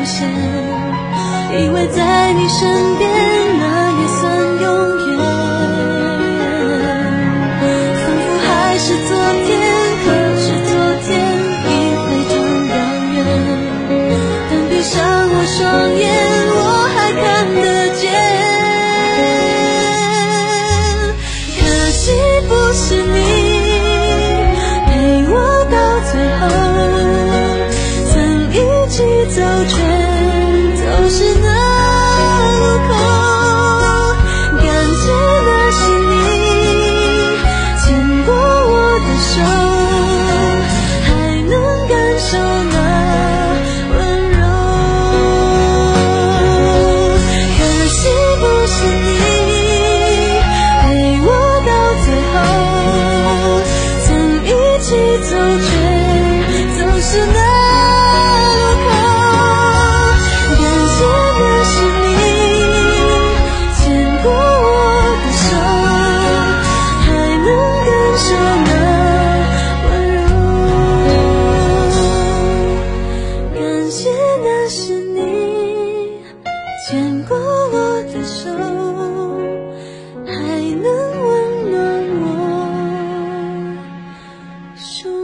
出现以为在你身边树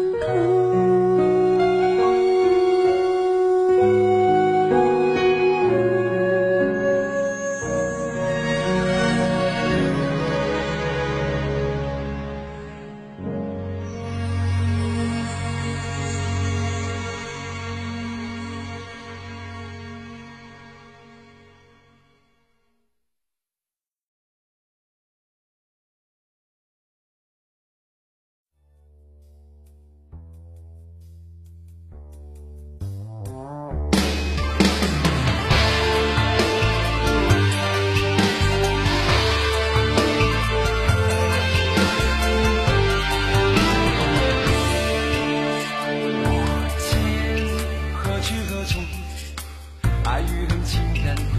爱与恨，情感。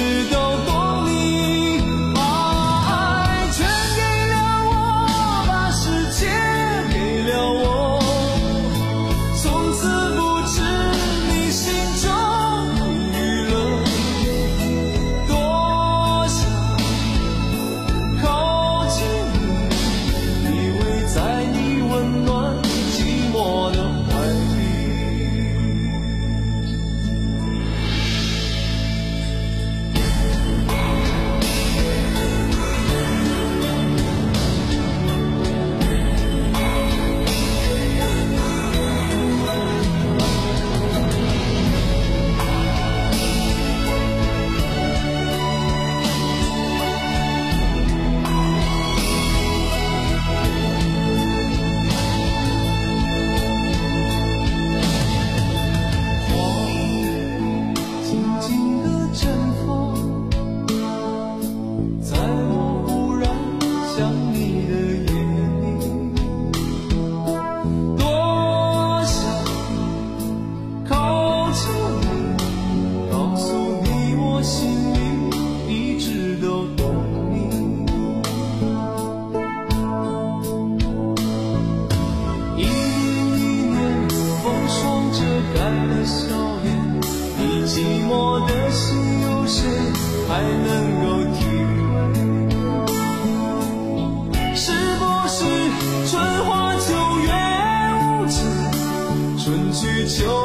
知道多。遮盖的笑脸，你寂寞的心有谁还能够体会？是不是春花秋月无情，春去秋